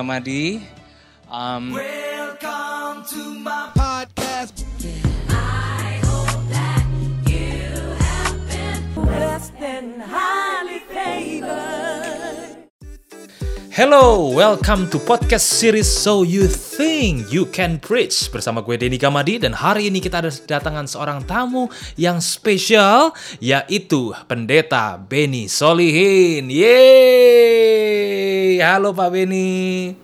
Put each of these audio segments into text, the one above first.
Gamadi. Um, Welcome to my podcast. Hello, welcome to podcast series So You Think You Can Preach bersama gue Denny Gamadi dan hari ini kita ada kedatangan seorang tamu yang spesial yaitu Pendeta Benny Solihin. Yeay! Halo Pak Benny.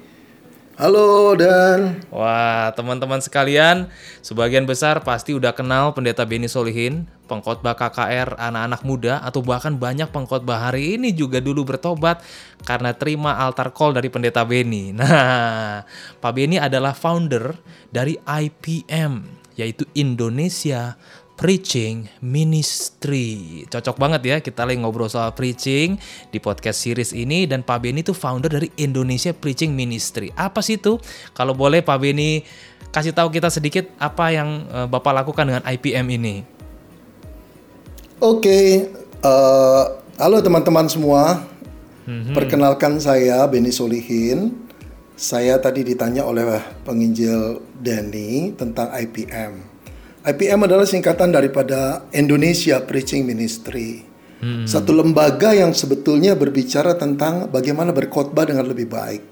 Halo Dan. Wah, teman-teman sekalian, sebagian besar pasti udah kenal Pendeta Benny Solihin, pengkhotbah KKR anak-anak muda atau bahkan banyak pengkhotbah hari ini juga dulu bertobat karena terima altar call dari Pendeta Benny. Nah, Pak Benny adalah founder dari IPM, yaitu Indonesia Preaching Ministry. Cocok banget ya kita lagi ngobrol soal preaching di podcast series ini dan Pak Beni itu founder dari Indonesia Preaching Ministry. Apa sih itu? Kalau boleh Pak Beni kasih tahu kita sedikit apa yang eh, Bapak lakukan dengan IPM ini. Oke, eh, halo teman-teman semua. Perkenalkan saya Beni Solihin. Saya tadi ditanya oleh penginjil Denny tentang IPM. IPM adalah singkatan daripada Indonesia Preaching Ministry. Satu lembaga yang sebetulnya berbicara tentang bagaimana berkhotbah dengan lebih baik.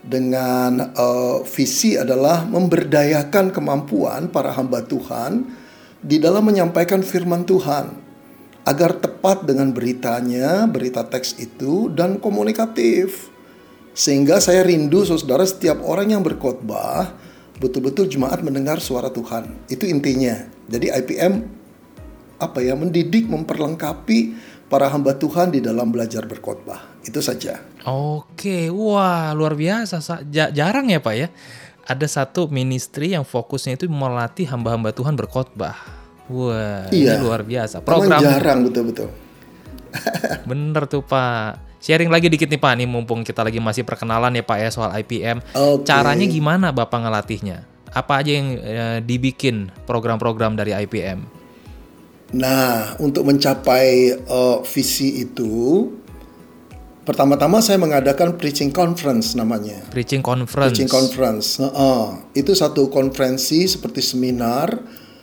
Dengan eh, visi adalah memberdayakan kemampuan para hamba Tuhan di dalam menyampaikan firman Tuhan agar tepat dengan beritanya, berita teks itu dan komunikatif. Sehingga saya rindu saudara setiap orang yang berkhotbah betul-betul jemaat mendengar suara Tuhan. Itu intinya. Jadi IPM apa ya mendidik, memperlengkapi para hamba Tuhan di dalam belajar berkhotbah. Itu saja. Oke, wah luar biasa. Sa- ja- jarang ya Pak ya. Ada satu ministry yang fokusnya itu melatih hamba-hamba Tuhan berkhotbah. Wah, ini Iya. luar biasa. Memang Program jarang betul-betul. Bener tuh Pak. Sharing lagi dikit nih Pak, nih mumpung kita lagi masih perkenalan ya Pak ya soal IPM. Oke. Caranya gimana Bapak ngelatihnya? Apa aja yang eh, dibikin program-program dari IPM? Nah, untuk mencapai eh, visi itu, pertama-tama saya mengadakan preaching conference namanya. Preaching conference. Preaching conference. Heeh. Itu satu konferensi seperti seminar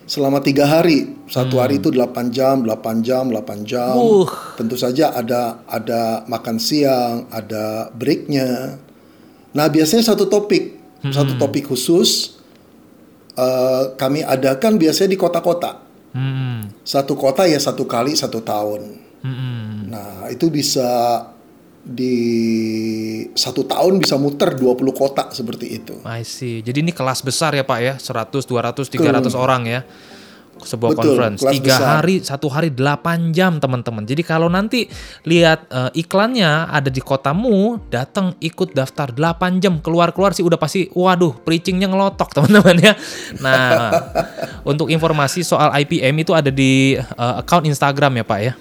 selama tiga hari. Satu hari itu 8 jam, 8 jam, 8 jam. Uh. Tentu saja ada ada makan siang, ada breaknya. Nah biasanya satu topik, satu topik khusus eh, kami adakan biasanya di kota-kota. Hmm. Satu kota ya satu kali satu tahun. Hmm. Nah, itu bisa di satu tahun bisa muter 20 kota seperti itu. I see. Jadi ini kelas besar ya Pak ya, 100, 200, 300 orang ya. Sebuah Betul, conference. Tiga besar. hari, satu hari 8 jam teman-teman. Jadi kalau nanti lihat eh, iklannya ada di kotamu, datang ikut daftar 8 jam. Keluar-keluar sih udah pasti, waduh preachingnya ngelotok teman-teman ya. Nah, untuk informasi soal IPM itu ada di eh, account Instagram ya Pak ya.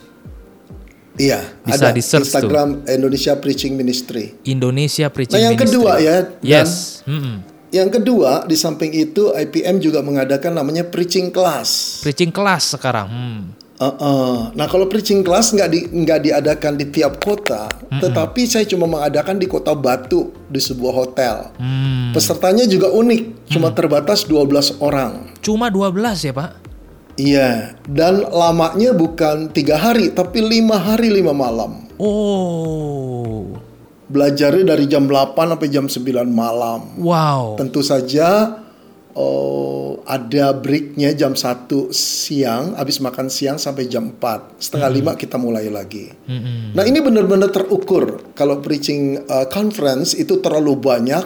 Iya, Bisa ada di-search tuh. Instagram Indonesia Preaching Ministry. Indonesia Preaching Nah, yang Ministry. kedua ya, Dan, Yes. Mm-mm. Yang kedua, di samping itu IPM juga mengadakan namanya preaching class. Preaching kelas sekarang. Hmm. Uh-uh. Nah, kalau preaching class nggak di nggak diadakan di tiap kota, tetapi saya cuma mengadakan di kota Batu di sebuah hotel. Hmm. Pesertanya juga unik, cuma terbatas 12 orang. Cuma 12 ya Pak? Iya, dan lamanya bukan tiga hari, tapi lima hari lima malam. Oh, Belajarnya dari jam 8 sampai jam 9 malam. wow. Tentu saja oh, ada breaknya jam 1 siang, habis makan siang sampai jam 4. Setengah lima kita mulai lagi. Mm-mm. Nah ini benar-benar terukur. Kalau preaching uh, conference itu terlalu banyak,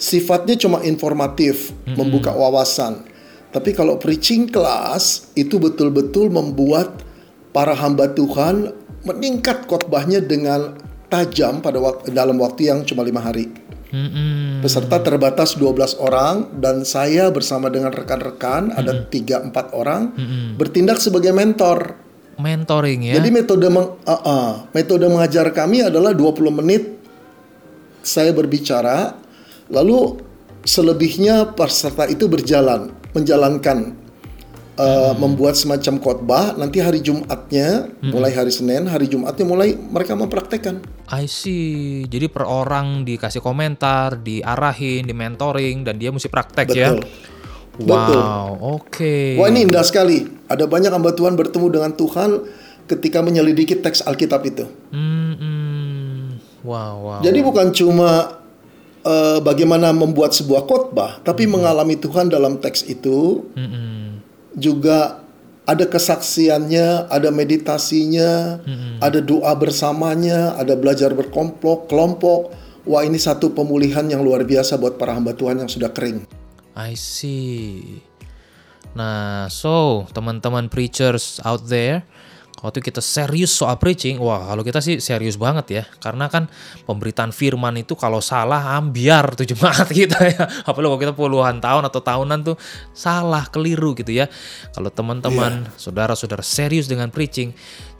sifatnya cuma informatif, membuka wawasan. Tapi kalau preaching class itu betul-betul membuat para hamba Tuhan meningkat khotbahnya dengan tajam pada waktu, dalam waktu yang cuma lima hari. Mm-mm. Peserta terbatas 12 orang dan saya bersama dengan rekan-rekan ada 3-4 orang bertindak sebagai mentor. Mentoring ya? Jadi metode meng- uh, uh, metode mengajar kami adalah 20 menit saya berbicara, lalu selebihnya peserta itu berjalan menjalankan uh, membuat semacam khotbah. Nanti hari Jumatnya, mulai hari Senin, hari Jumatnya mulai mereka mempraktekkan. I see. Jadi per orang dikasih komentar, diarahin, di mentoring, dan dia mesti praktek ya. Betul. Betul. Wow, oke. Wah ini indah sekali. Ada banyak hamba Tuhan bertemu dengan Tuhan ketika menyelidiki teks Alkitab itu. Hmm, hmm. Wow, wow. Jadi bukan cuma eh, bagaimana membuat sebuah khotbah, tapi mengalami Tuhan dalam teks itu Mm-mm. juga ada kesaksiannya, ada meditasinya, ada doa bersamanya, ada belajar berkelompok, kelompok. Wah ini satu pemulihan yang luar biasa buat para hamba Tuhan yang sudah kering. I see. Nah, so teman-teman preachers out there, waktu kita serius soal preaching, wah kalau kita sih serius banget ya, karena kan pemberitaan firman itu kalau salah ambiar tuh jemaat kita ya, apalagi kalau kita puluhan tahun atau tahunan tuh salah keliru gitu ya. Kalau teman-teman, saudara-saudara serius dengan preaching,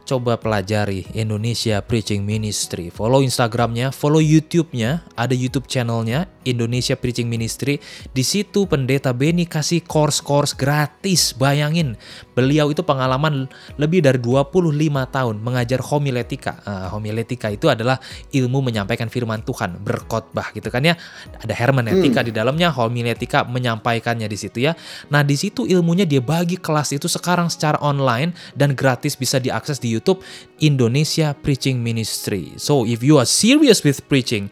coba pelajari Indonesia Preaching Ministry. Follow Instagramnya, follow YouTube-nya, ada YouTube channelnya Indonesia Preaching Ministry. Di situ pendeta Benny kasih course-course gratis. Bayangin, beliau itu pengalaman lebih dari 25 tahun mengajar homiletika. Ah, homiletika itu adalah ilmu menyampaikan firman Tuhan, berkhotbah gitu kan ya. Ada hermeneutika di dalamnya, homiletika menyampaikannya di situ ya. Nah, di situ ilmunya dia bagi kelas itu sekarang secara online dan gratis bisa diakses di YouTube Indonesia Preaching Ministry. So, if you are serious with preaching,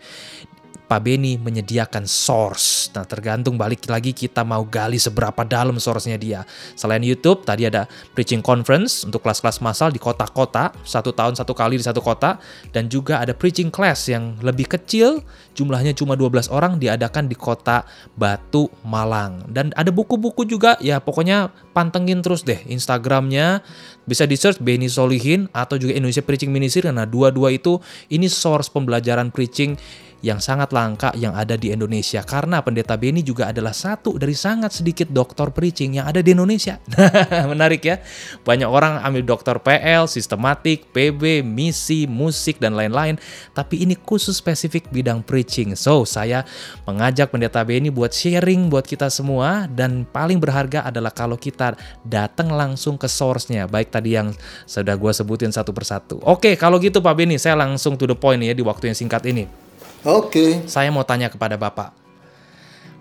Pak Beni menyediakan source. Nah, tergantung balik lagi kita mau gali seberapa dalam source-nya dia. Selain YouTube, tadi ada preaching conference untuk kelas-kelas massal di kota-kota, satu tahun satu kali di satu kota, dan juga ada preaching class yang lebih kecil, jumlahnya cuma 12 orang diadakan di kota Batu, Malang. Dan ada buku-buku juga, ya pokoknya pantengin terus deh Instagramnya, bisa di search Beni Solihin atau juga Indonesia Preaching Ministry, karena dua-dua itu ini source pembelajaran preaching yang sangat langka yang ada di Indonesia karena pendeta Beni juga adalah satu dari sangat sedikit doktor preaching yang ada di Indonesia. Menarik ya. Banyak orang ambil doktor PL, sistematik, PB, misi, musik dan lain-lain, tapi ini khusus spesifik bidang preaching. So, saya mengajak pendeta Beni buat sharing buat kita semua dan paling berharga adalah kalau kita datang langsung ke source-nya. Baik tadi yang sudah gue sebutin satu persatu. Oke, kalau gitu Pak Beni, saya langsung to the point ya di waktu yang singkat ini. Oke. Saya mau tanya kepada Bapak.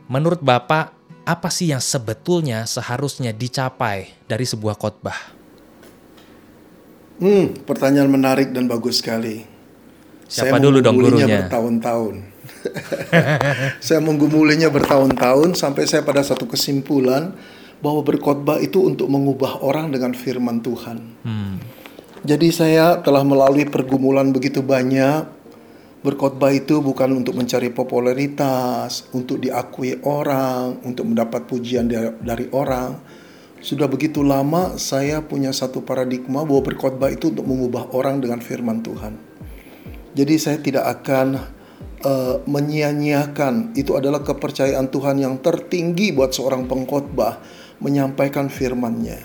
Menurut Bapak, apa sih yang sebetulnya seharusnya dicapai dari sebuah khotbah? Hmm, pertanyaan menarik dan bagus sekali. Siapa dulu dong gurunya? bertahun-tahun. saya menggumulinya bertahun-tahun sampai saya pada satu kesimpulan bahwa berkhotbah itu untuk mengubah orang dengan firman Tuhan. Hmm. Jadi saya telah melalui pergumulan begitu banyak. Berkhotbah itu bukan untuk mencari popularitas, untuk diakui orang, untuk mendapat pujian dari, orang. Sudah begitu lama saya punya satu paradigma bahwa berkhotbah itu untuk mengubah orang dengan firman Tuhan. Jadi saya tidak akan uh, menyia-nyiakan itu adalah kepercayaan Tuhan yang tertinggi buat seorang pengkhotbah menyampaikan firman-Nya.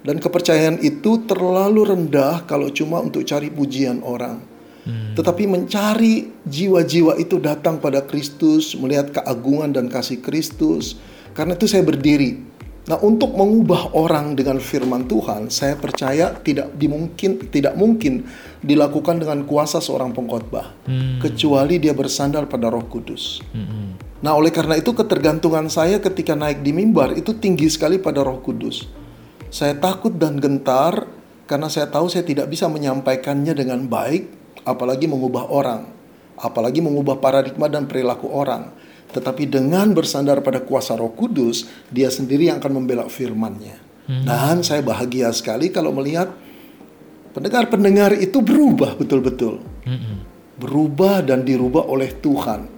Dan kepercayaan itu terlalu rendah kalau cuma untuk cari pujian orang. Tetapi mencari jiwa-jiwa itu datang pada Kristus, melihat keagungan dan kasih Kristus. Karena itu saya berdiri. Nah, untuk mengubah orang dengan firman Tuhan, saya percaya tidak dimungkin tidak mungkin dilakukan dengan kuasa seorang pengkhotbah, kecuali dia bersandar pada Roh Kudus. Nah, oleh karena itu ketergantungan saya ketika naik di mimbar itu tinggi sekali pada Roh Kudus. Saya takut dan gentar karena saya tahu saya tidak bisa menyampaikannya dengan baik, apalagi mengubah orang, apalagi mengubah paradigma dan perilaku orang. Tetapi dengan bersandar pada kuasa Roh Kudus, dia sendiri yang akan membela firman-Nya. Dan saya bahagia sekali kalau melihat pendengar-pendengar itu berubah betul-betul. Berubah dan dirubah oleh Tuhan.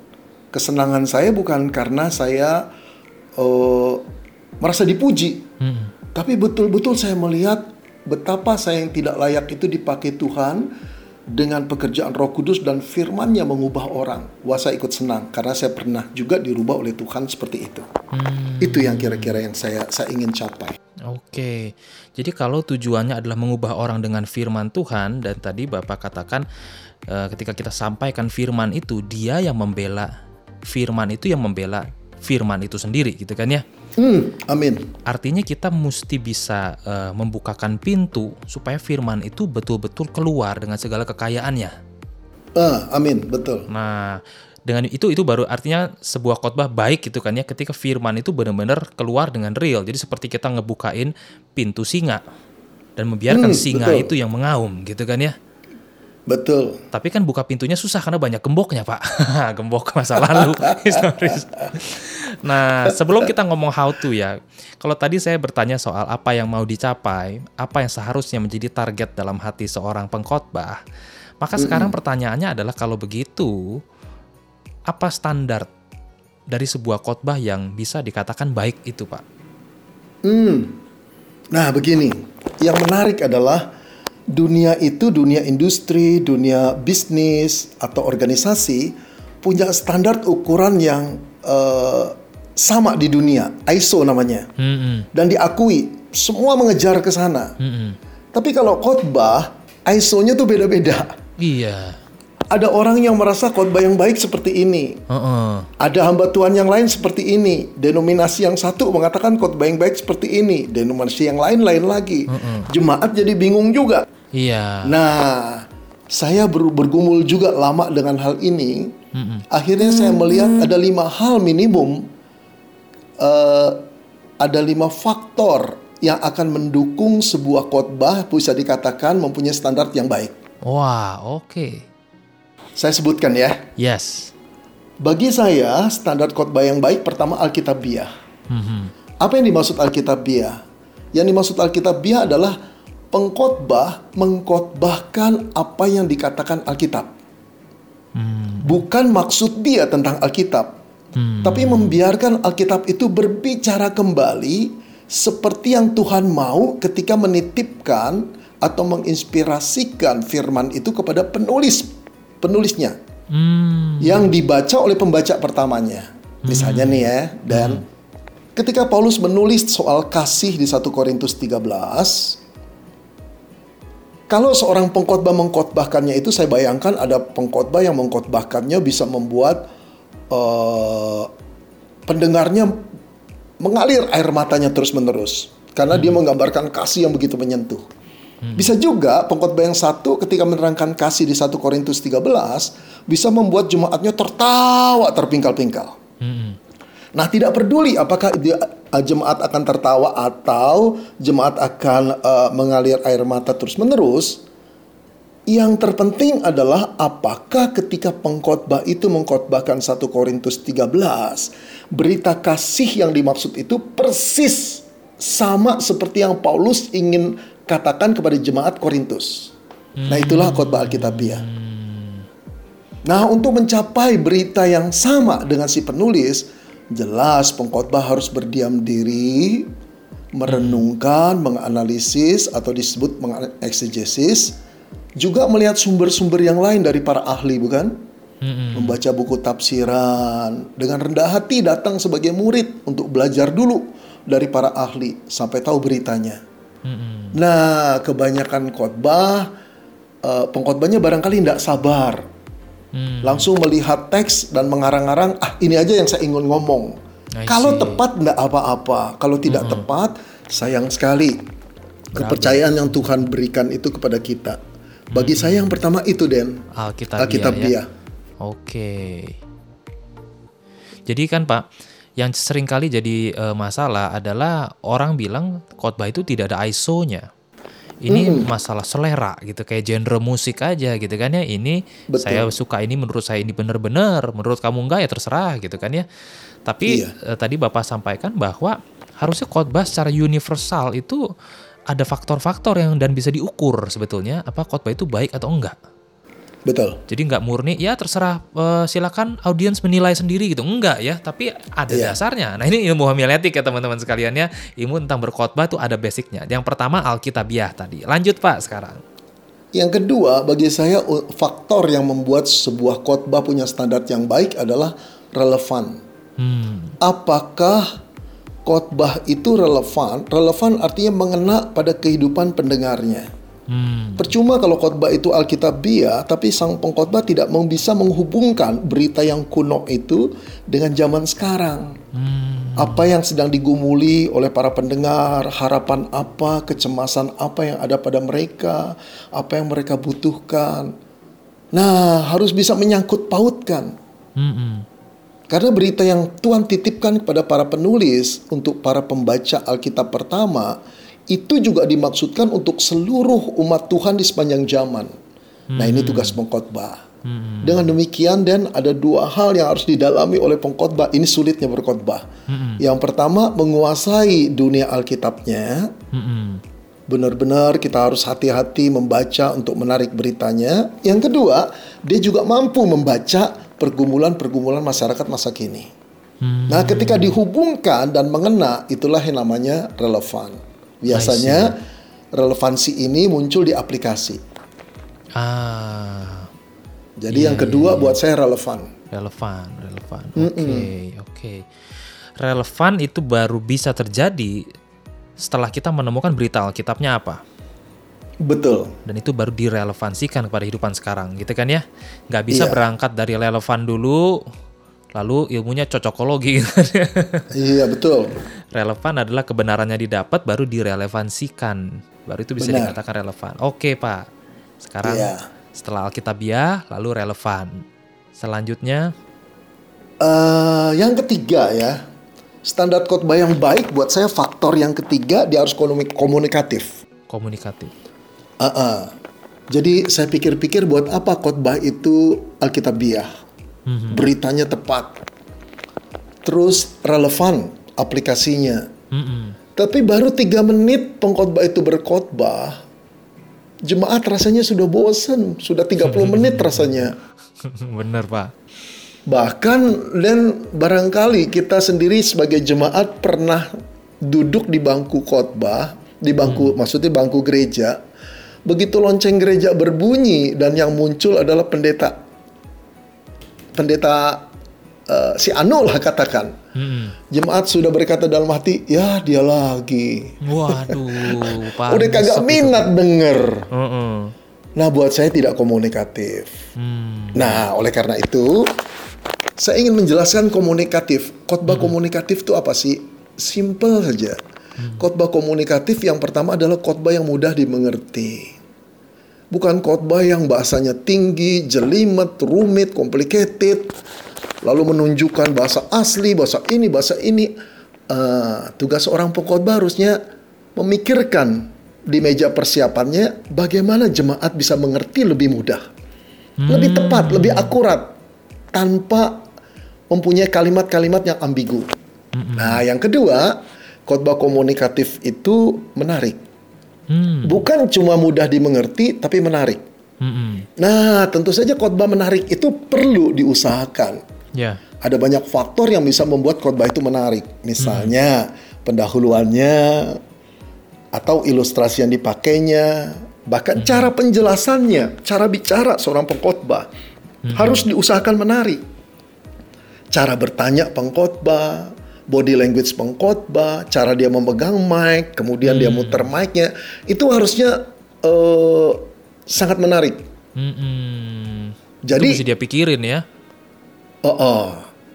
Kesenangan saya bukan karena saya eh, merasa dipuji, tapi betul-betul saya melihat betapa saya yang tidak layak itu dipakai Tuhan dengan pekerjaan Roh Kudus dan firman-Nya mengubah orang. Wah, saya ikut senang karena saya pernah juga dirubah oleh Tuhan seperti itu. Itu yang kira-kira yang saya saya ingin capai. Oke, jadi kalau tujuannya adalah mengubah orang dengan firman Tuhan dan tadi Bapak katakan eh, ketika kita sampaikan firman itu dia yang membela firman itu yang membela firman itu sendiri gitu kan ya. Hmm, amin. Artinya kita mesti bisa eh, membukakan pintu supaya firman itu betul-betul keluar dengan segala kekayaannya. Ah, amin, betul. Nah, dengan itu itu baru artinya sebuah khotbah baik gitu kan ya ketika firman itu benar-benar keluar dengan real. Jadi seperti kita ngebukain pintu singa dan membiarkan Hmm, singa betul. itu yang mengaum gitu kan ya. Betul. Tapi kan buka pintunya susah karena banyak gemboknya, Pak. Gembok masa lalu historis. Nah, sebelum kita ngomong how to ya, kalau tadi saya bertanya soal apa yang mau dicapai, apa yang seharusnya menjadi target dalam hati seorang pengkhotbah, maka sekarang pertanyaannya adalah kalau begitu, apa standar dari sebuah khotbah yang bisa dikatakan baik itu, Pak? Nah, begini. Yang menarik adalah dunia itu dunia industri, dunia bisnis atau organisasi punya standar ukuran yang eh, sama di dunia, ISO namanya. Hmm, Dan diakui semua mengejar ke sana. hmm, Tapi kalau khotbah, ISO-nya tuh beda-beda. Iya. Ada orang yang merasa khotbah yang baik seperti ini. Heeh. Ada hamba Tuhan yang lain seperti ini. Denominasi yang satu mengatakan khotbah yang baik seperti ini. Denominasi yang lain lain lagi. Jemaat jadi bingung juga. Iya. Nah, saya ber- bergumul juga lama dengan hal ini. Akhirnya saya melihat ada lima hal minimum, eh, ada lima faktor yang akan mendukung sebuah khotbah bisa dikatakan mempunyai standar yang baik. Wah, oke. Saya sebutkan ya. Yes. Bagi saya, standar khotbah yang baik pertama Alkitabiah. Mhm. Apa yang dimaksud Alkitabiah? Yang dimaksud Alkitabiah adalah pengkhotbah mengkhotbahkan apa yang dikatakan Alkitab. Bukan maksud dia tentang Alkitab, tapi membiarkan Alkitab itu berbicara kembali seperti yang Tuhan mau ketika menitipkan atau menginspirasikan firman itu kepada penulis penulisnya Hmm. yang dibaca oleh pembaca pertamanya. Misalnya nih ya, dan ketika Paulus menulis soal kasih di 1 Korintus 13, kalau seorang pengkhotbah mengkhotbahkannya itu saya bayangkan ada pengkhotbah yang mengkhotbahkannya bisa membuat eh, pendengarnya mengalir air matanya terus-menerus karena dia menggambarkan kasih yang begitu menyentuh. Bisa juga pengkhotbah yang satu ketika menerangkan kasih di 1 Korintus 13 bisa membuat jemaatnya tertawa terpingkal-pingkal. Hmm. Nah, tidak peduli apakah dia, uh, jemaat akan tertawa atau jemaat akan uh, mengalir air mata terus-menerus, yang terpenting adalah apakah ketika pengkhotbah itu mengkhotbahkan 1 Korintus 13, berita kasih yang dimaksud itu persis sama seperti yang Paulus ingin katakan kepada jemaat Korintus. Nah, itulah khotbah Alkitabiah. Nah, untuk mencapai berita yang sama dengan si penulis, jelas pengkhotbah harus berdiam diri, merenungkan, menganalisis atau disebut mengeksegesis, juga melihat sumber-sumber yang lain dari para ahli, bukan? Membaca buku tafsiran, dengan rendah hati datang sebagai murid untuk belajar dulu dari para ahli sampai tahu beritanya. Nah, kebanyakan khotbah eh, pengkhotbahnya barangkali tidak sabar. Langsung melihat teks dan mengarang-arang, ah ini aja yang saya ingin ngomong. Kalau tepat tidak apa-apa, kalau tidak tepat sayang sekali. Kepercayaan yang Tuhan berikan itu kepada kita. Bagi saya yang pertama itu Den. Alkitabiah, Alkitabiah. ya. Oke. Jadi kan Pak, yang sering kali jadi eh, masalah adalah orang bilang khotbah itu tidak ada ISO-nya. Ini masalah selera gitu kayak genre musik aja gitu kan ya. Ini Betul. saya suka ini menurut saya ini benar-benar, menurut kamu enggak ya terserah gitu kan ya. Tapi Iya. eh, tadi Bapak sampaikan bahwa harusnya khotbah secara universal itu ada faktor-faktor yang dan bisa diukur sebetulnya apa khotbah itu baik atau enggak. Betul. Jadi nggak murni, ya terserah eh, silakan audiens menilai sendiri gitu. Enggak ya, tapi ada Iya. dasarnya. Nah ini ilmu homiletik ya teman-teman sekalian ya. Ilmu tentang berkhotbah tuh ada basicnya. Yang pertama Alkitabiah tadi. Lanjut Pak sekarang. Yang kedua, bagi saya faktor yang membuat sebuah khotbah punya standar yang baik adalah relevan. Hmm. Apakah khotbah itu relevan? Relevan artinya mengena pada kehidupan pendengarnya. Hmm. Percuma kalau khotbah itu alkitabiah, tapi sang pengkhotbah tidak mau bisa menghubungkan berita yang kuno itu dengan zaman sekarang. Apa yang sedang digumuli oleh para pendengar, harapan apa, kecemasan apa yang ada pada mereka, apa yang mereka butuhkan. Nah, harus bisa menyangkut pautkan. Mm-mm. Karena berita yang Tuhan titipkan kepada para penulis untuk para pembaca Alkitab pertama itu juga dimaksudkan untuk seluruh umat Tuhan di sepanjang zaman. Nah, ini tugas pengkhotbah. Dengan demikian dan ada dua hal yang harus didalami oleh pengkhotbah. Ini sulitnya berkhotbah. Yang pertama menguasai dunia Alkitabnya. Mm-mm. Benar-benar kita harus hati-hati membaca untuk menarik beritanya. Yang kedua, dia juga mampu membaca pergumulan-pergumulan masyarakat masa kini. Nah, ketika dihubungkan dan mengena, itulah yang namanya relevan. Biasanya relevansi ini muncul di aplikasi. Ah, Jadi yang kedua buat saya relevan. relevan, relevan. Oke, oke. Relevan itu baru bisa terjadi setelah kita menemukan berita Alkitabnya apa. Betul. Dan itu baru direlevansikan kepada kehidupan sekarang, gitu kan ya? Nggak bisa Iya. berangkat dari relevan dulu, lalu ilmunya cocokologi. gitu. Iya, betul. relevan adalah kebenarannya didapat, baru direlevansikan. Baru itu bisa Benar. dikatakan relevan. Oke, Pak. Sekarang Iya. setelah Alkitabiah, lalu relevan. Selanjutnya, Eh, yang ketiga ya, standar khotbah yang baik buat saya faktor yang ketiga dia harus komu- komunikatif. komunikatif. Ah-ah. Jadi saya pikir-pikir buat apa khotbah itu Alkitabiah, beritanya tepat, terus relevan aplikasinya. Mm-mm. Tapi baru tiga menit pengkhotbah itu berkhotbah, jemaat rasanya sudah bosan, sudah 30 menit rasanya. Bener, Pak. Bahkan dan barangkali kita sendiri sebagai jemaat pernah duduk di bangku khotbah, di bangku maksudnya bangku gereja. Begitu lonceng gereja berbunyi dan yang muncul adalah pendeta pendeta eh, si Anu lah katakan. Mm-mm. Jemaat sudah berkata dalam hati, ya dia lagi. Waduh. Udah kagak minat denger. Heeh. Nah buat saya tidak komunikatif. Hmm. Nah, oleh karena itu, saya ingin menjelaskan komunikatif. Khotbah komunikatif itu apa sih? Simple saja. Khotbah komunikatif yang pertama adalah khotbah yang mudah dimengerti. Bukan khotbah yang bahasanya tinggi, jelimet, rumit, complicated, lalu menunjukkan bahasa asli, bahasa ini, bahasa ini. Eh, tugas orang pengkhotbah harusnya memikirkan di meja persiapannya bagaimana jemaat bisa mengerti lebih mudah, lebih tepat, lebih akurat, tanpa mempunyai kalimat-kalimat yang ambigu. Nah, yang kedua, khotbah komunikatif itu menarik. Hmm. Bukan cuma mudah dimengerti, tapi menarik. Mm-mm. Nah, tentu saja khotbah menarik itu perlu diusahakan. Ya. Ada banyak faktor yang bisa membuat khotbah itu menarik. Misalnya pendahuluannya atau ilustrasi yang dipakainya, bahkan cara penjelasannya, cara bicara seorang pengkhotbah harus diusahakan menarik. Cara bertanya pengkhotbah, body language pengkhotbah, cara dia memegang mic, kemudian dia muter mic-nya, itu harusnya eh, sangat menarik. Mm-mm. Jadi- itu mesti dia pikirin ya. Oh, oh.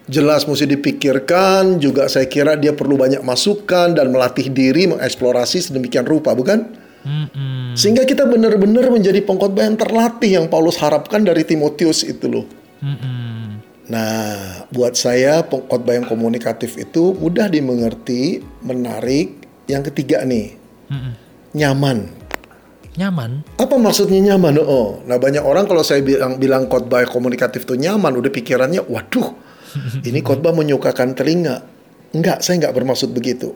jelas mesti dipikirkan. Juga saya kira dia perlu banyak masukan dan melatih diri mengeksplorasi sedemikian rupa, bukan? Mm-mm. Sehingga kita benar-benar menjadi pengkhotbah yang terlatih yang Paulus harapkan dari Timotius itu loh. Mm-mm. Nah, buat saya pengkhotbah yang komunikatif itu mudah dimengerti, menarik. Yang ketiga nih, Mm-mm. nyaman. Nyaman. Apa maksudnya nyaman? Oh, nah banyak orang kalau saya bilang bilang khotbah komunikatif itu nyaman, udah pikirannya, waduh, ini khotbah menyukakan telinga. Enggak, saya enggak bermaksud begitu.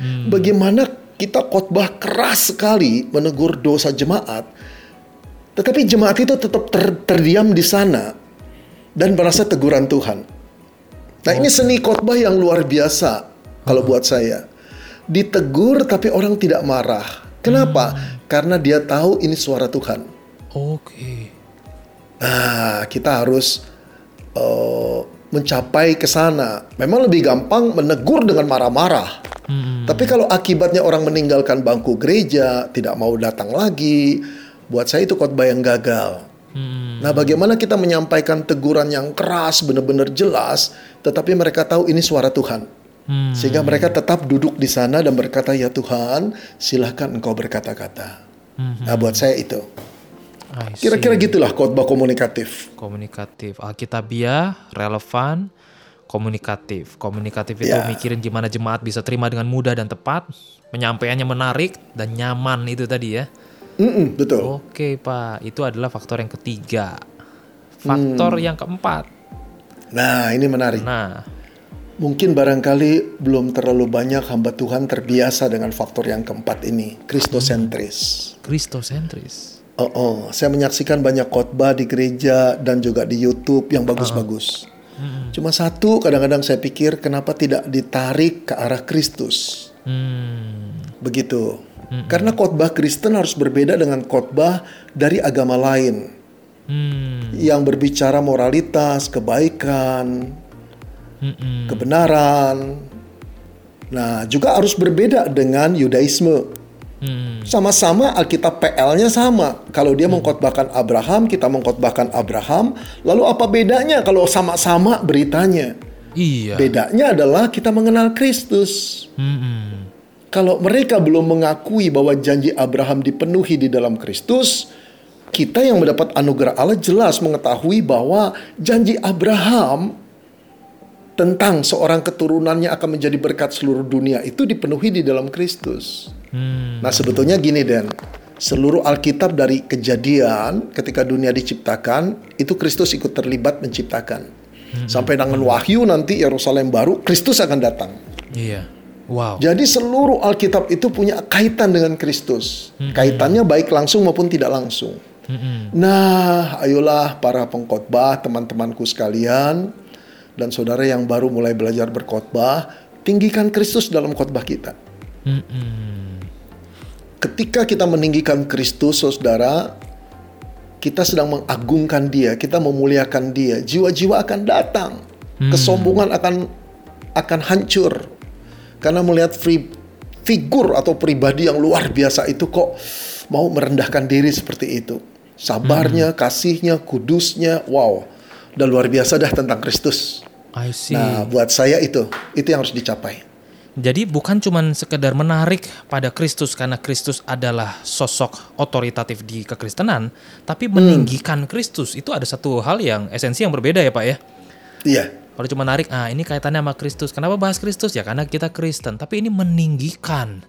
Bagaimana kita khotbah keras sekali menegur dosa jemaat, tetapi jemaat itu tetap ter- terdiam di sana dan merasa teguran Tuhan. Nah ini seni khotbah yang luar biasa kalau buat saya. Ditegur tapi orang tidak marah. Kenapa? Karena dia tahu ini suara Tuhan. Oke. Nah, kita harus eh, mencapai ke sana. Memang lebih gampang menegur dengan marah-marah. Mm-mm. Tapi kalau akibatnya orang meninggalkan bangku gereja, tidak mau datang lagi, buat saya itu khotbah yang gagal. Mm-mm. Nah, bagaimana kita menyampaikan teguran yang keras, benar-benar jelas, tetapi mereka tahu ini suara Tuhan. Hmm. Sehingga mereka tetap duduk di sana dan berkata, "Ya Tuhan, silahkan Engkau berkata-kata." Nah, buat saya itu. Kira-kira gitulah khotbah komunikatif. komunikatif alkitabiah relevan komunikatif komunikatif itu Ya. mikirin gimana jemaat bisa terima dengan mudah dan tepat penyampaiannya menarik dan nyaman itu tadi ya Mm-mm, betul. oke pak itu adalah faktor yang ketiga faktor Hmm. yang keempat Nah, ini menarik. nah Mungkin barangkali belum terlalu banyak hamba Tuhan terbiasa dengan faktor yang keempat ini, kristosentris. kristosentris Oh, oh, saya menyaksikan banyak khotbah di gereja dan juga di YouTube yang bagus-bagus. Cuma satu, kadang-kadang saya pikir kenapa tidak ditarik ke arah Kristus. Hmm Begitu. Karena khotbah Kristen harus berbeda dengan khotbah dari agama lain hmm yang berbicara moralitas, kebaikan, Mm-mm. kebenaran. Nah, juga harus berbeda dengan Yudaisme. Hmm. Sama-sama Alkitab PL-nya sama. Kalau dia mengkhotbahkan Abraham, kita mengkhotbahkan Abraham. Lalu apa bedanya kalau sama-sama beritanya? Iya Bedanya adalah kita mengenal Kristus. Mm-mm. Kalau mereka belum mengakui bahwa janji Abraham dipenuhi di dalam Kristus, kita yang mendapat anugerah Allah jelas mengetahui bahwa janji Abraham tentang seorang keturunannya akan menjadi berkat seluruh dunia itu dipenuhi di dalam Kristus. Hmm. Nah, sebetulnya gini Dan, seluruh Alkitab dari kejadian ketika dunia diciptakan, itu Kristus ikut terlibat menciptakan. Sampai dengan Wahyu nanti Yerusalem baru, Kristus akan datang. iya wow Jadi seluruh Alkitab itu punya kaitan dengan Kristus. Kaitannya baik langsung maupun tidak langsung. Mm-mm. Nah, ayolah para pengkhotbah, teman-temanku sekalian, dan saudara yang baru mulai belajar berkhotbah, tinggikan Kristus dalam khotbah kita. Mm-mm. Ketika kita meninggikan Kristus, saudara, kita sedang mengagungkan Dia, kita memuliakan Dia. Jiwa-jiwa akan datang, kesombongan akan akan hancur karena melihat fi- figur atau pribadi yang luar biasa itu kok mau merendahkan diri seperti itu. Sabarnya, kasihnya, kudusnya, wow, udah luar biasa dah tentang Kristus. I see Nah, buat saya itu, itu yang harus dicapai. Jadi bukan cuman sekedar menarik pada Kristus karena Kristus adalah sosok otoritatif di kekristenan, tapi meninggikan Kristus itu ada satu hal yang esensi yang berbeda ya Pak ya. Iya, Kalau cuma narik, ah ini kaitannya sama Kristus. Kenapa bahas Kristus? Ya karena kita Kristen. Tapi ini meninggikan.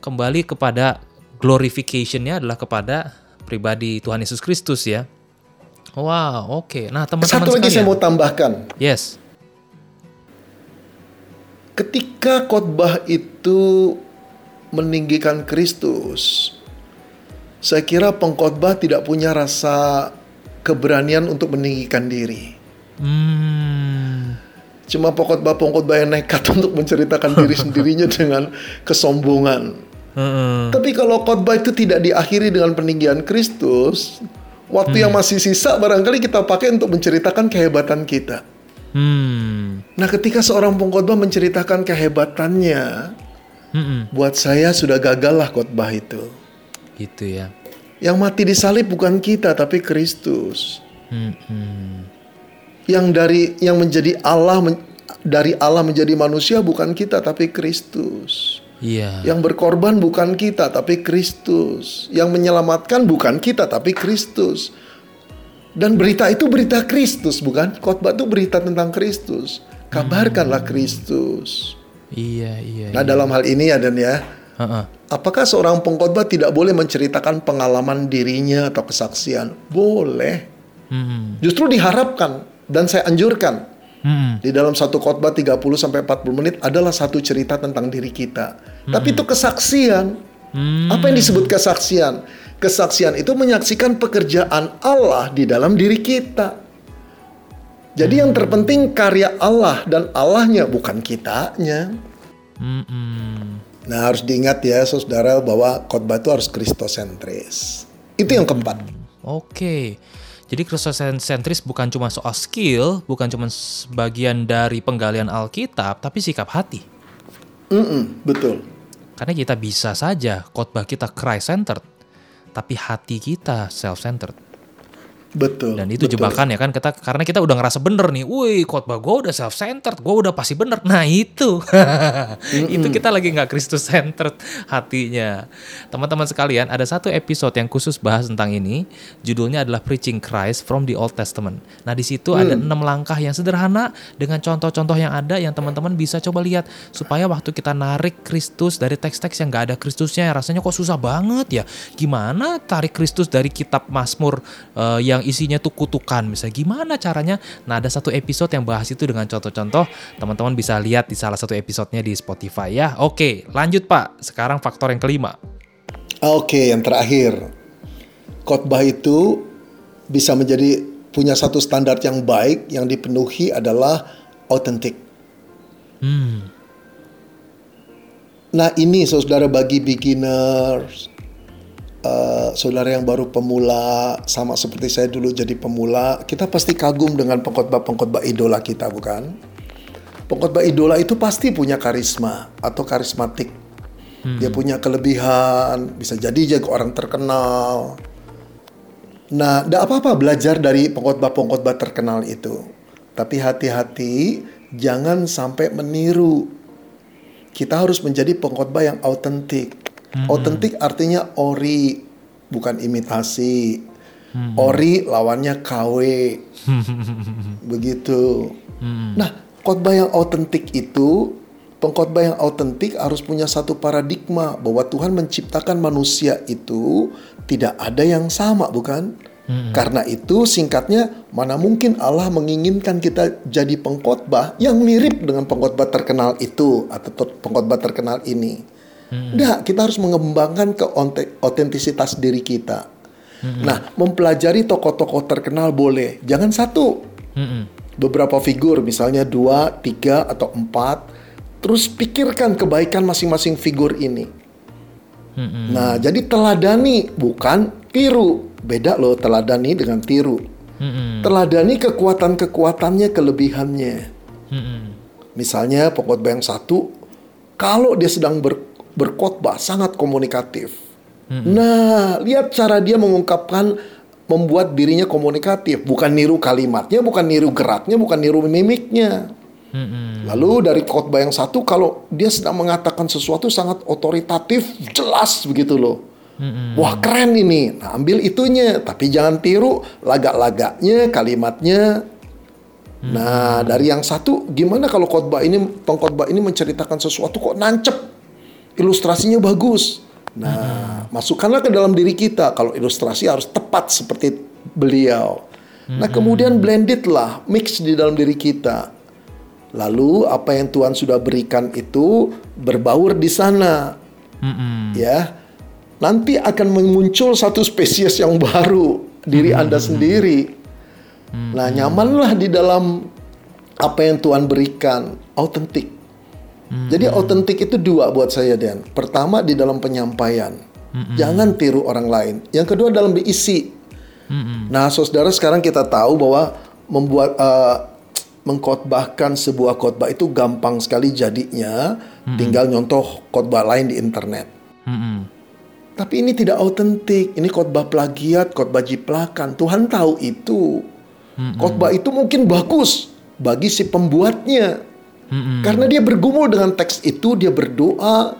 Kembali kepada glorification-nya adalah kepada pribadi Tuhan Yesus Kristus ya. Wow, oke. Nah teman-teman satu lagi saya mau tambahkan. Yes. Ketika khotbah itu meninggikan Kristus, saya kira pengkhotbah tidak punya rasa keberanian untuk meninggikan diri. Hmm. Cuma pengkhotbah-pengkhotbah yang nekat untuk menceritakan diri sendirinya dengan kesombongan. Heeh. Tapi kalau khotbah itu tidak diakhiri dengan peninggian Kristus, waktu yang masih sisa barangkali kita pakai untuk menceritakan kehebatan kita. Hmm. Nah, ketika seorang pengkhotbah menceritakan kehebatannya, Mm-mm. buat saya sudah gagal lah khotbah itu. Gitu ya. Yang mati di salib bukan kita tapi Kristus. Mm-mm. Yang dari yang menjadi Allah men- dari Allah menjadi manusia bukan kita tapi Kristus. Iya. Yang berkorban bukan kita tapi Kristus. Yang menyelamatkan bukan kita tapi Kristus. Dan berita itu berita Kristus bukan? Khotbah itu berita tentang Kristus. Kabarkanlah Kristus. Iya, iya. Nah, dalam hal ini ya Dan ya, Heeh. apakah seorang pengkhotbah tidak boleh menceritakan pengalaman dirinya atau kesaksian? Boleh. Mm-mm. Justru diharapkan dan saya anjurkan Mm-mm. di dalam satu khotbah 30 sampai 40 menit adalah satu cerita tentang diri kita. Tapi itu kesaksian. Hmm. Apa yang disebut kesaksian? Kesaksian itu menyaksikan pekerjaan Allah di dalam diri kita. Jadi yang terpenting karya Allah dan Allahnya bukan kitanya. Mm-mm. Nah harus diingat ya saudara bahwa khotbah itu harus kristosentris. Itu yang keempat. Oke. Jadi kristosentris bukan cuma soal skill, bukan cuma sebagian dari penggalian Alkitab, tapi sikap hati. Mm-mm, betul. Karena kita bisa saja khotbah kita Christ-centered, tapi hati kita self-centered. Betul. Dan itu betul. jebakan ya kan kita karena kita udah ngerasa bener nih, wih khotbah gue udah self centered, gue udah pasti bener. Nah itu, itu kita lagi nggak Kristus centered hatinya. Teman-teman sekalian, ada satu episode yang khusus bahas tentang ini, judulnya adalah Preaching Christ from the Old Testament. Nah di situ ada enam langkah yang sederhana dengan contoh-contoh yang ada yang teman-teman bisa coba lihat supaya waktu kita narik Kristus dari teks-teks yang nggak ada Kristusnya, rasanya kok susah banget ya. Gimana tarik Kristus dari kitab Mazmur eh, yang isinya tuh kutukan, misalnya gimana caranya? Nah ada satu episode yang bahas itu dengan contoh-contoh, teman-teman bisa lihat di salah satu episodenya di Spotify ya. Oke, lanjut Pak. Sekarang faktor yang kelima. Oke, yang terakhir. Khotbah itu bisa menjadi punya satu standar yang baik yang dipenuhi adalah otentik. Hmm, Nah, ini saudara bagi beginners, eh, saudara yang baru pemula, sama seperti saya dulu jadi pemula, kita pasti kagum dengan pengkhotbah-pengkhotbah idola kita, bukan? Pengkhotbah idola itu pasti punya karisma atau karismatik. Dia punya kelebihan, bisa jadi jago orang terkenal. Nah, tidak apa-apa belajar dari pengkhotbah-pengkhotbah terkenal itu. Tapi hati-hati, jangan sampai meniru. Kita harus menjadi pengkhotbah yang autentik. Autentik artinya ori, bukan imitasi. Ori lawannya KW. Begitu. Nah, khotbah yang autentik itu, pengkhotbah yang autentik harus punya satu paradigma bahwa Tuhan menciptakan manusia itu tidak ada yang sama, bukan? Karena itu singkatnya mana mungkin Allah menginginkan kita jadi pengkhotbah yang mirip dengan pengkhotbah terkenal itu atau pengkhotbah terkenal ini. Nggak, kita harus mengembangkan ke otentisitas diri kita. Nah, mempelajari tokoh-tokoh terkenal boleh, jangan satu hmm, beberapa figur, misalnya dua, tiga, atau empat. Terus pikirkan kebaikan masing-masing figur ini. hmm, Nah, jadi teladani bukan tiru. Beda loh teladani dengan tiru. hmm, Teladani kekuatan-kekuatannya, kelebihannya. hmm, Misalnya pengkhotbah yang satu, kalau dia sedang ber- berkhotbah sangat komunikatif. Nah, lihat cara dia mengungkapkan, membuat dirinya komunikatif. Bukan niru kalimatnya, bukan niru geraknya, bukan niru mimiknya. hmm, Lalu dari khotbah yang satu, kalau dia sedang mengatakan sesuatu sangat otoritatif, jelas begitu loh. Wah keren ini. Nah, ambil itunya, tapi jangan tiru lagak-lagaknya, kalimatnya. Nah, dari yang satu, gimana kalau khotbah ini, pengkhotbah ini menceritakan sesuatu kok nancep, ilustrasinya bagus. Nah, masukkanlah ke dalam diri kita. Kalau ilustrasi harus tepat seperti beliau. Nah, kemudian blended lah, mix di dalam diri kita. Lalu apa yang Tuhan sudah berikan itu berbaur di sana. Hmm, ya. Nanti akan muncul satu spesies yang baru diri anda sendiri. Nah nyamanlah di dalam apa yang Tuhan berikan. Autentik jadi autentik itu dua buat saya Dan. Pertama di dalam penyampaian. Jangan tiru orang lain. Yang kedua dalam diisi. Hmm, nah saudara sekarang kita tahu bahwa membuat eh, mengkhotbahkan sebuah khotbah itu gampang sekali jadinya tinggal nyontoh khotbah lain di internet. Hmm, tapi ini tidak autentik. Ini khotbah plagiat, khotbah jiplakan. Tuhan tahu itu. Khotbah itu mungkin bagus bagi si pembuatnya. Hmm, Karena dia bergumul dengan teks itu, dia berdoa,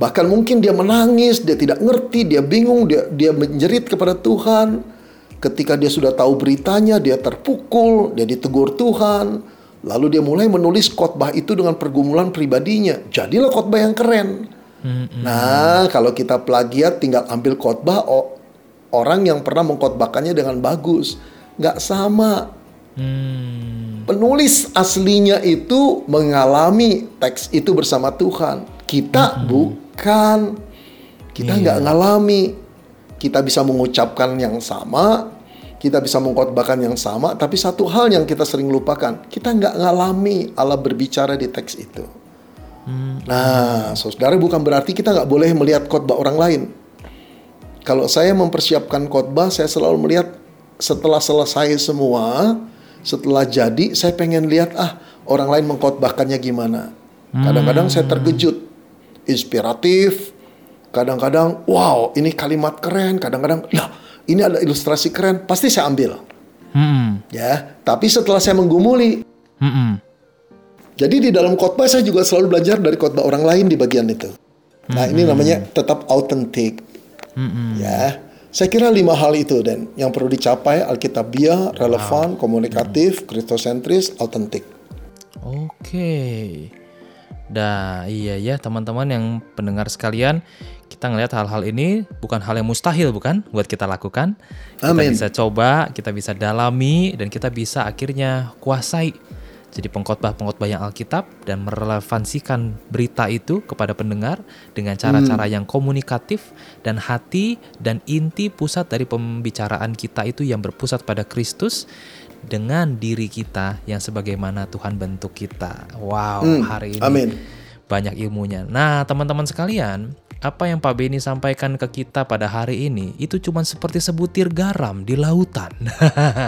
bahkan mungkin dia menangis, dia tidak ngerti, dia bingung, dia dia menjerit kepada Tuhan. Ketika dia sudah tahu beritanya, dia terpukul, dia ditegur Tuhan. Lalu dia mulai menulis khotbah itu dengan pergumulan pribadinya. Jadilah khotbah yang keren. hmm, Nah, kalau kita plagiat tinggal ambil khotbah o- orang yang pernah mengkhotbahkannya dengan bagus. Nggak sama. Hmm, Penulis aslinya itu mengalami teks itu bersama Tuhan. Kita bukan. Kita nggak ngalami. Kita bisa mengucapkan yang sama, kita bisa mengkhotbahkan yang sama, tapi satu hal yang kita sering lupakan, kita nggak ngalami Allah berbicara di teks itu. Nah, saudara bukan berarti kita nggak boleh melihat khotbah orang lain. Kalau saya mempersiapkan khotbah, saya selalu melihat setelah selesai semua, setelah jadi, saya pengen lihat ah orang lain mengkhotbahkannya gimana. Kadang-kadang saya terkejut, inspiratif. Kadang-kadang, wow, ini kalimat keren. Kadang-kadang, lah, ini ada ilustrasi keren. Pasti saya ambil. Mm-mm. Ya, tapi setelah saya menggumuli, Mm-mm. jadi di dalam khotbah saya juga selalu belajar dari khotbah orang lain di bagian itu. Nah, ini namanya tetap autentik. Ya, saya kira lima hal itu dan yang perlu dicapai Alkitabiah, relevan, komunikatif, kristosentris, autentik. Oke. Dah, iya ya teman-teman yang pendengar sekalian, kita ngelihat hal-hal ini bukan hal yang mustahil bukan buat kita lakukan. Kita Amin. bisa coba, kita bisa dalami dan kita bisa akhirnya kuasai jadi pengkhotbah-pengkhotbah yang Alkitab dan merelevansikan berita itu kepada pendengar dengan cara-cara yang komunikatif dan hati dan inti pusat dari pembicaraan kita itu yang berpusat pada Kristus dengan diri kita yang sebagaimana Tuhan bentuk kita. Wow, Hmm, hari ini amin. banyak ilmunya. Nah, teman-teman sekalian, apa yang Pak Beni sampaikan ke kita pada hari ini itu cuma seperti sebutir garam di lautan.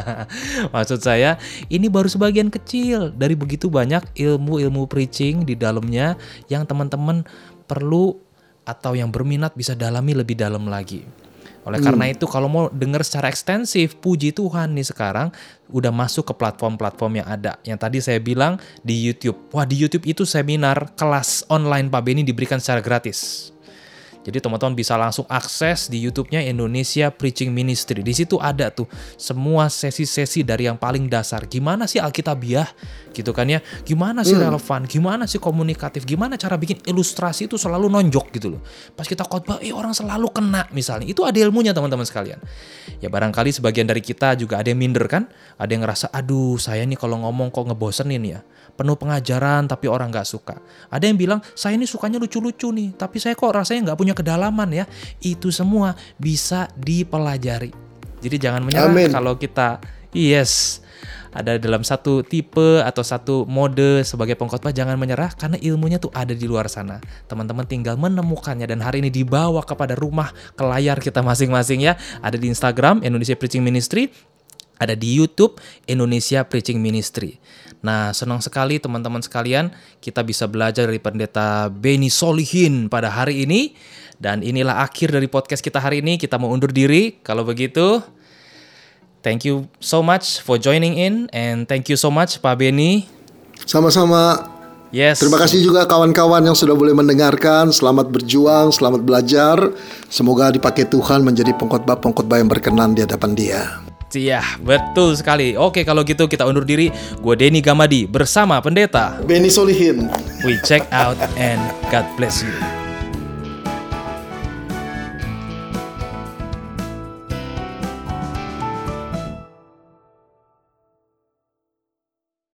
Maksud saya, ini baru sebagian kecil dari begitu banyak ilmu-ilmu preaching di dalamnya yang teman-teman perlu atau yang berminat bisa dalami lebih dalam lagi. Oleh karena itu kalau mau dengar secara ekstensif, puji Tuhan nih sekarang udah masuk ke platform-platform yang ada. Yang tadi saya bilang di YouTube. Wah, di YouTube itu seminar kelas online Pak Beni diberikan secara gratis. Jadi teman-teman bisa langsung akses di YouTube-nya Indonesia Preaching Ministry. Di situ ada tuh semua sesi-sesi dari yang paling dasar. Gimana sih Alkitabiah? Gitu kan ya. Gimana sih relevan? Gimana sih komunikatif? Gimana cara bikin ilustrasi itu selalu nonjok gitu loh. Pas kita khotbah, eh orang selalu kena misalnya. Itu ada ilmunya teman-teman sekalian. Ya barangkali sebagian dari kita juga ada yang minder kan? Ada yang ngerasa, aduh saya nih kalau ngomong kok ngebosenin ya penuh pengajaran tapi orang nggak suka. Ada yang bilang saya ini sukanya lucu-lucu nih, tapi saya kok rasanya nggak punya kedalaman ya. Itu semua bisa dipelajari. Jadi jangan menyerah Amin. kalau kita yes ada dalam satu tipe atau satu mode sebagai pengkhotbah jangan menyerah karena ilmunya tuh ada di luar sana. Teman-teman tinggal menemukannya dan hari ini dibawa kepada rumah ke layar kita masing-masing ya. Ada di Instagram Indonesia Preaching Ministry, ada di YouTube Indonesia Preaching Ministry. Nah, senang sekali teman-teman sekalian, kita bisa belajar dari pendeta Beni Solihin pada hari ini. Dan inilah akhir dari podcast kita hari ini. Kita mau undur diri. Kalau begitu, thank you so much for joining in and thank you so much Pak Beni. Sama-sama. Yes. Terima kasih juga kawan-kawan yang sudah boleh mendengarkan. Selamat berjuang, selamat belajar. Semoga dipakai Tuhan menjadi pengkhotbah-pengkhotbah yang berkenan di hadapan Dia. Iya, betul sekali. Oke, kalau gitu kita undur diri. Gue Denny Gamadi bersama pendeta. Beni Solihin. We check out and God bless you.